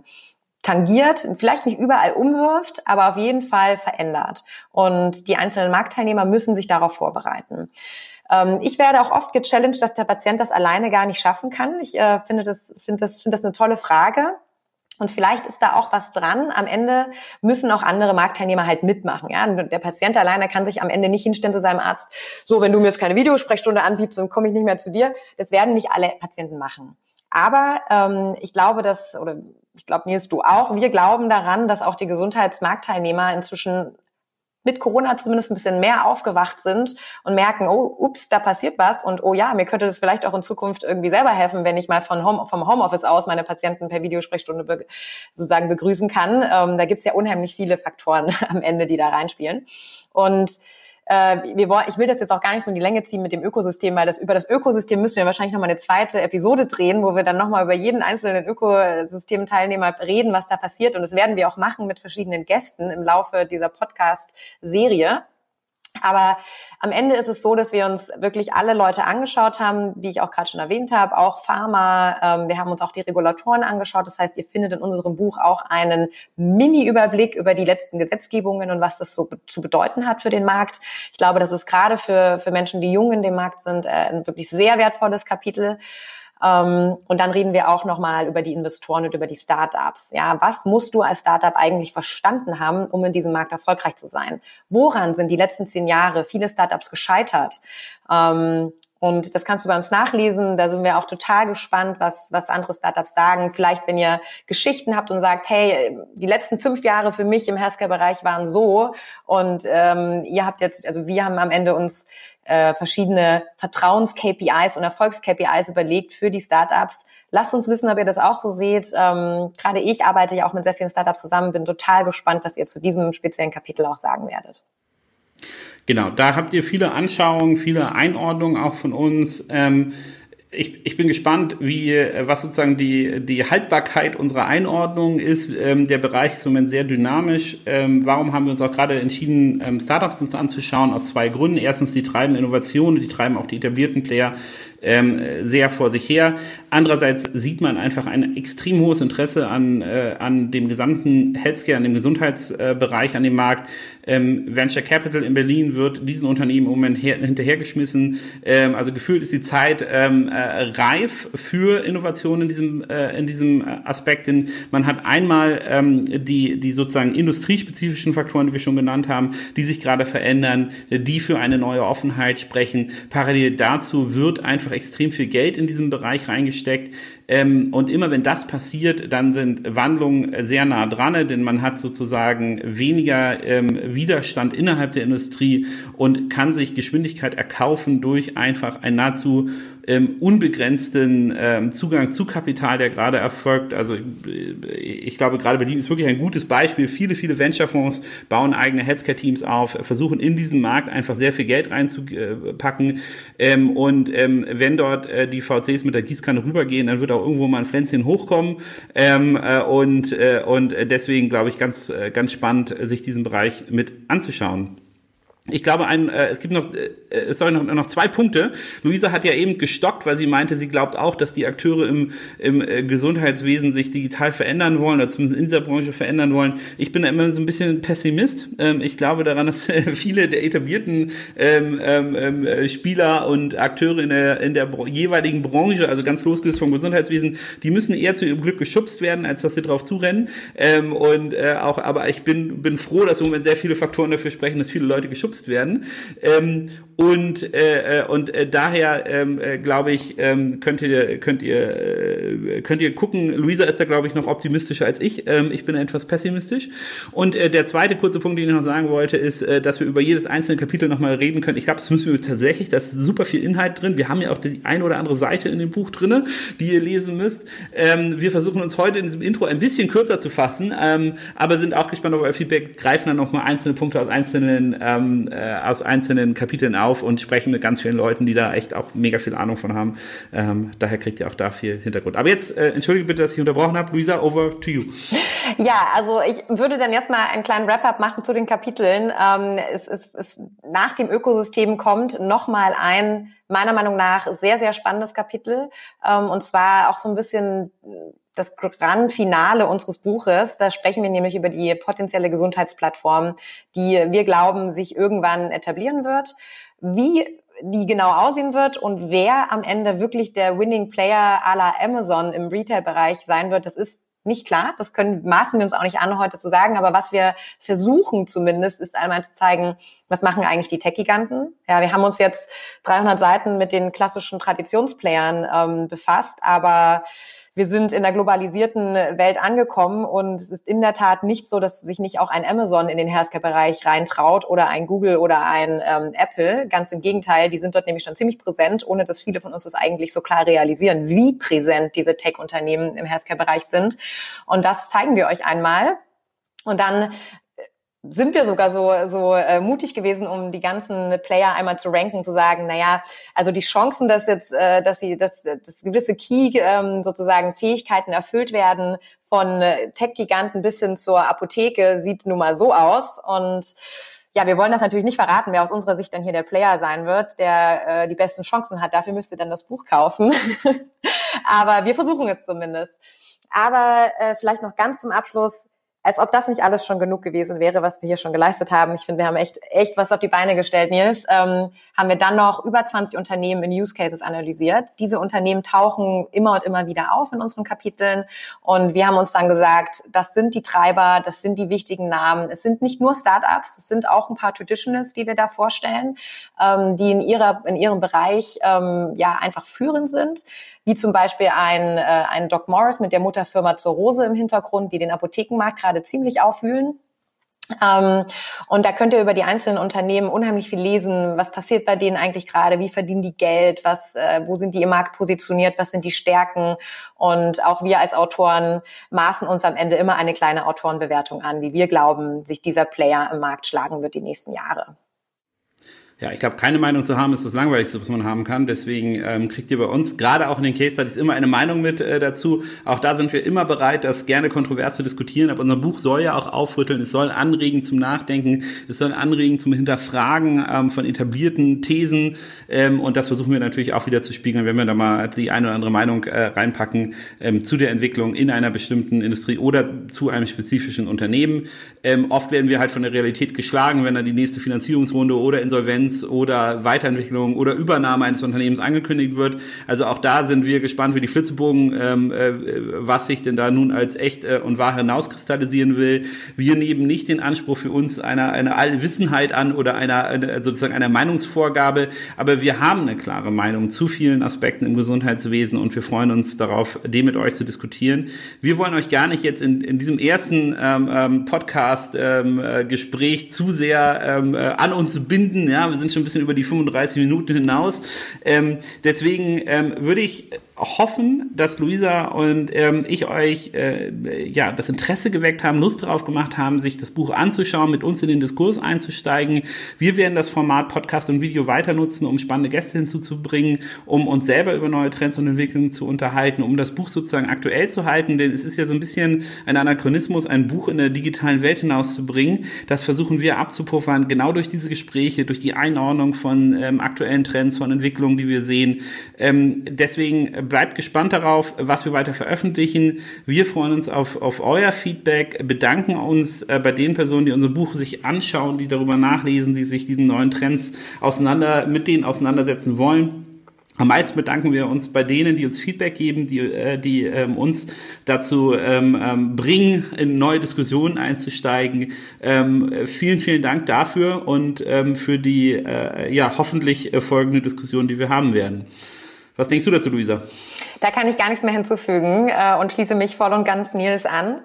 tangiert, vielleicht nicht überall umwirft, aber auf jeden Fall verändert. Und die einzelnen Marktteilnehmer müssen sich darauf vorbereiten. Ähm, ich werde auch oft gechallenged, dass der Patient das alleine gar nicht schaffen kann. Ich äh, finde das, finde das, finde das eine tolle Frage. Und vielleicht ist da auch was dran. Am Ende müssen auch andere Marktteilnehmer halt mitmachen. Ja, der Patient alleine kann sich am Ende nicht hinstellen zu seinem Arzt. So, wenn du mir jetzt keine Videosprechstunde anbietest, dann komme ich nicht mehr zu dir. Das werden nicht alle Patienten machen. Aber ähm, ich glaube, dass oder ich glaube, ist du auch. Wir glauben daran, dass auch die Gesundheitsmarktteilnehmer inzwischen mit Corona zumindest ein bisschen mehr aufgewacht sind und merken, oh, ups, da passiert was und oh ja, mir könnte das vielleicht auch in Zukunft irgendwie selber helfen, wenn ich mal von Home, vom Homeoffice aus meine Patienten per Videosprechstunde be sozusagen begrüßen kann. Ähm, da gibt's ja unheimlich viele Faktoren am Ende, die da reinspielen. Und äh, wir wollen, ich will das jetzt auch gar nicht so in die Länge ziehen mit dem Ökosystem, weil das über das Ökosystem müssen wir wahrscheinlich nochmal eine zweite Episode drehen, wo wir dann nochmal über jeden einzelnen Ökosystemteilnehmer reden, was da passiert. Und das werden wir auch machen mit verschiedenen Gästen im Laufe dieser Podcast-Serie. Aber am Ende ist es so, dass wir uns wirklich alle Leute angeschaut haben, die ich auch gerade schon erwähnt habe, auch Pharma. Ähm, wir haben uns auch die Regulatoren angeschaut. Das heißt, ihr findet in unserem Buch auch einen Mini-Überblick über die letzten Gesetzgebungen und was das so zu bedeuten hat für den Markt. Ich glaube, das ist gerade für, für Menschen, die jung in dem Markt sind, äh, ein wirklich sehr wertvolles Kapitel. Ähm, und dann reden wir auch nochmal über die Investoren und über die Startups. Ja, was musst du als Startup eigentlich verstanden haben, um in diesem Markt erfolgreich zu sein? Woran sind die letzten zehn Jahre viele Startups gescheitert? Ähm, und das kannst du bei uns nachlesen. Da sind wir auch total gespannt, was, was andere Startups sagen. Vielleicht, wenn ihr Geschichten habt und sagt, hey, die letzten fünf Jahre für mich im Healthcare-Bereich waren so und ähm, ihr habt jetzt, also wir haben am Ende uns äh, verschiedene Vertrauens-KPIs und Erfolgs-KPIs überlegt für die Startups. Lasst uns wissen, ob ihr das auch so seht. Ähm, Gerade ich arbeite ja auch mit sehr vielen Startups zusammen, bin total gespannt, was ihr zu diesem speziellen Kapitel auch sagen werdet. Genau, da habt ihr viele Anschauungen, viele Einordnungen auch von uns. Ähm, ich, ich bin gespannt, wie äh, was sozusagen die, die Haltbarkeit unserer Einordnung ist. Ähm, der Bereich ist im Moment sehr dynamisch. Ähm, warum haben wir uns auch gerade entschieden, ähm, Startups uns anzuschauen? Aus zwei Gründen. Erstens, die treiben Innovationen, die treiben auch die etablierten Player ähm, sehr vor sich her. Andererseits sieht man einfach ein extrem hohes Interesse an, äh, an dem gesamten Healthcare, an dem Gesundheitsbereich, äh, an dem Markt. Ähm, Venture Capital in Berlin wird diesen Unternehmen im Moment her, hinterhergeschmissen. Ähm, also gefühlt ist die Zeit ähm, äh, reif für Innovationen in diesem, äh, in diesem Aspekt. Denn man hat einmal ähm, die, die sozusagen industriespezifischen Faktoren, die wir schon genannt haben, die sich gerade verändern, die für eine neue Offenheit sprechen. Parallel dazu wird einfach extrem viel Geld in diesem Bereich reingesteckt. Ähm, und immer wenn das passiert, dann sind Wandlungen sehr nah dran, denn man hat sozusagen weniger ähm, Widerstand innerhalb der Industrie und kann sich Geschwindigkeit erkaufen durch einfach ein nahezu ähm, unbegrenzten ähm, Zugang zu Kapital, der gerade erfolgt. Also äh, ich glaube, gerade Berlin ist wirklich ein gutes Beispiel. Viele, viele Venture-Fonds bauen eigene Healthcare-Teams auf, versuchen in diesen Markt einfach sehr viel Geld reinzupacken. Ähm, und ähm, wenn dort äh, die VCs mit der Gießkanne rübergehen, dann wird auch irgendwo mal ein Pflänzchen hochkommen. Ähm, äh, und, äh, und deswegen glaube ich ganz, äh, ganz spannend, sich diesen Bereich mit anzuschauen. Ich glaube, ein, äh, es gibt noch, äh, es soll noch, noch zwei Punkte. Luisa hat ja eben gestockt, weil sie meinte, sie glaubt auch, dass die Akteure im, im äh, Gesundheitswesen sich digital verändern wollen oder zumindest in dieser Branche verändern wollen. Ich bin da immer so ein bisschen Pessimist. Ähm, ich glaube daran, dass äh, viele der etablierten ähm, ähm, ähm, Spieler und Akteure in der, in der jeweiligen Branche, also ganz losgelöst vom Gesundheitswesen, die müssen eher zu ihrem Glück geschubst werden, als dass sie drauf zurennen. Ähm, und äh, auch, aber ich bin, bin froh, dass im Moment sehr viele Faktoren dafür sprechen, dass viele Leute geschubst genutzt werden. Ähm, und äh, äh, und äh, daher ähm, äh, glaube ich ähm, könnt ihr könnt ihr äh, könnt ihr gucken. Luisa ist da glaube ich noch optimistischer als ich. Ähm, ich bin etwas pessimistisch. Und äh, der zweite kurze Punkt den ich noch sagen wollte ist äh, dass wir über jedes einzelne Kapitel noch mal reden können. Ich glaube das müssen wir tatsächlich da ist super viel Inhalt drin. Wir haben ja auch die eine oder andere Seite in dem Buch drinne die ihr lesen müsst. Ähm, wir versuchen uns heute in diesem Intro ein bisschen kürzer zu fassen ähm, aber sind auch gespannt auf euer Feedback greifen dann noch mal einzelne Punkte aus einzelnen ähm, äh, aus einzelnen Kapiteln auf und sprechen mit ganz vielen Leuten, die da echt auch mega viel Ahnung von haben. Ähm, daher kriegt ihr auch da viel Hintergrund. Aber jetzt, äh, entschuldige bitte, dass ich unterbrochen habe. Luisa, over to you. Ja, also ich würde dann jetzt mal einen kleinen Wrap-up machen zu den Kapiteln. Ähm, es, es, es, nach dem Ökosystem kommt nochmal ein, meiner Meinung nach, sehr, sehr spannendes Kapitel. Ähm, und zwar auch so ein bisschen das Grand Finale unseres Buches. Da sprechen wir nämlich über die potenzielle Gesundheitsplattform, die wir glauben, sich irgendwann etablieren wird. Wie die genau aussehen wird und wer am Ende wirklich der Winning Player à la Amazon im Retail-Bereich sein wird, das ist nicht klar. Das können, maßen wir uns auch nicht an, heute zu sagen. Aber was wir versuchen zumindest, ist einmal zu zeigen, was machen eigentlich die Tech-Giganten? Ja, wir haben uns jetzt 300 Seiten mit den klassischen Traditionsplayern ähm, befasst, aber wir sind in der globalisierten Welt angekommen und es ist in der Tat nicht so, dass sich nicht auch ein Amazon in den Healthcare-Bereich reintraut oder ein Google oder ein ähm, Apple. Ganz im Gegenteil, die sind dort nämlich schon ziemlich präsent, ohne dass viele von uns das eigentlich so klar realisieren, wie präsent diese Tech-Unternehmen im Healthcare-Bereich sind. Und das zeigen wir euch einmal. Und dann sind wir sogar so, so äh, mutig gewesen, um die ganzen Player einmal zu ranken, zu sagen, naja, also die Chancen, dass jetzt, äh, dass sie, dass, dass gewisse Key ähm, sozusagen Fähigkeiten erfüllt werden, von äh, Tech-Giganten bis hin zur Apotheke, sieht nun mal so aus. Und ja, wir wollen das natürlich nicht verraten, wer aus unserer Sicht dann hier der Player sein wird, der äh, die besten Chancen hat. Dafür müsst ihr dann das Buch kaufen. Aber wir versuchen es zumindest. Aber äh, vielleicht noch ganz zum Abschluss als ob das nicht alles schon genug gewesen wäre, was wir hier schon geleistet haben. Ich finde, wir haben echt, echt was auf die Beine gestellt, Nils. Ähm, haben wir dann noch über 20 Unternehmen in Use Cases analysiert. Diese Unternehmen tauchen immer und immer wieder auf in unseren Kapiteln. Und wir haben uns dann gesagt, das sind die Treiber, das sind die wichtigen Namen. Es sind nicht nur Startups, es sind auch ein paar Traditionals, die wir da vorstellen, ähm, die in ihrer, in ihrem Bereich, ähm, ja, einfach führend sind wie zum Beispiel ein, äh, ein Doc Morris mit der Mutterfirma zur Rose im Hintergrund, die den Apothekenmarkt gerade ziemlich aufwühlen. Ähm, und da könnt ihr über die einzelnen Unternehmen unheimlich viel lesen. Was passiert bei denen eigentlich gerade? Wie verdienen die Geld? Was, äh, wo sind die im Markt positioniert? Was sind die Stärken? Und auch wir als Autoren maßen uns am Ende immer eine kleine Autorenbewertung an, wie wir glauben, sich dieser Player im Markt schlagen wird die nächsten Jahre ja, ich glaube, keine Meinung zu haben ist das Langweiligste, was man haben kann. Deswegen ähm, kriegt ihr bei uns, gerade auch in den Case Studies, immer eine Meinung mit äh, dazu. Auch da sind wir immer bereit, das gerne kontrovers zu diskutieren. Aber unser Buch soll ja auch aufrütteln, es soll anregen zum Nachdenken, es soll anregen zum Hinterfragen ähm, von etablierten Thesen. Ähm, und das versuchen wir natürlich auch wieder zu spiegeln, wenn wir da mal die eine oder andere Meinung äh, reinpacken ähm, zu der Entwicklung in einer bestimmten Industrie oder zu einem spezifischen Unternehmen. Ähm, oft werden wir halt von der Realität geschlagen, wenn da die nächste Finanzierungsrunde oder Insolvenz Insolvenz oder Weiterentwicklung oder Übernahme eines Unternehmens angekündigt wird. Also auch da sind wir gespannt wie die Flitzebogen, ähm, äh, was sich denn da nun als echt äh, und wahr hinauskristallisieren will. Wir nehmen nicht den Anspruch für uns einer eine Allwissenheit an oder einer eine, sozusagen einer Meinungsvorgabe, aber wir haben eine klare Meinung zu vielen Aspekten im Gesundheitswesen und wir freuen uns darauf, dem mit euch zu diskutieren. Wir wollen euch gar nicht jetzt in, in diesem ersten ähm, ähm, Podcast ähm, äh, zu sehr ähm, äh, an uns binden. Ja, wir sind schon ein bisschen über die 35 Minuten hinaus. Ähm, deswegen ähm, würde ich hoffen, dass Luisa und ähm, ich euch äh, ja das Interesse geweckt haben, Lust darauf gemacht haben, sich das Buch anzuschauen, mit uns in den Diskurs einzusteigen. Wir werden das Format Podcast und Video weiter nutzen, um spannende Gäste hinzuzubringen, um uns selber über neue Trends und Entwicklungen zu unterhalten, um das Buch sozusagen aktuell zu halten, denn es ist ja so ein bisschen ein Anachronismus, ein Buch in der digitalen Welt hinauszubringen. Das versuchen wir abzupuffern, genau durch diese Gespräche, durch die Einordnung von ähm, aktuellen Trends, von Entwicklungen, die wir sehen. Ähm, deswegen bleibt gespannt darauf, was wir weiter veröffentlichen. Wir freuen uns auf, auf euer Feedback, bedanken uns äh, bei den Personen, die unser Buch sich anschauen, die darüber nachlesen, die sich diesen neuen Trends auseinander, mit denen auseinandersetzen wollen. Am meisten bedanken wir uns bei denen, die uns Feedback geben, die, äh, die ähm, uns dazu ähm, ähm, bringen, in neue Diskussionen einzusteigen. Ähm, vielen, vielen Dank dafür und ähm, für die äh, ja hoffentlich folgende Diskussion, die wir haben werden. Was denkst du dazu, Luisa? Da kann ich gar nichts mehr hinzufügen äh, und schließe mich voll und ganz Nils an.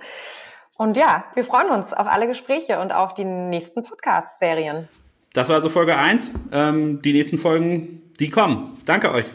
Und ja, wir freuen uns auf alle Gespräche und auf die nächsten Podcast-Serien. Das war also Folge 1. Ähm, die nächsten Folgen, die kommen. Danke euch.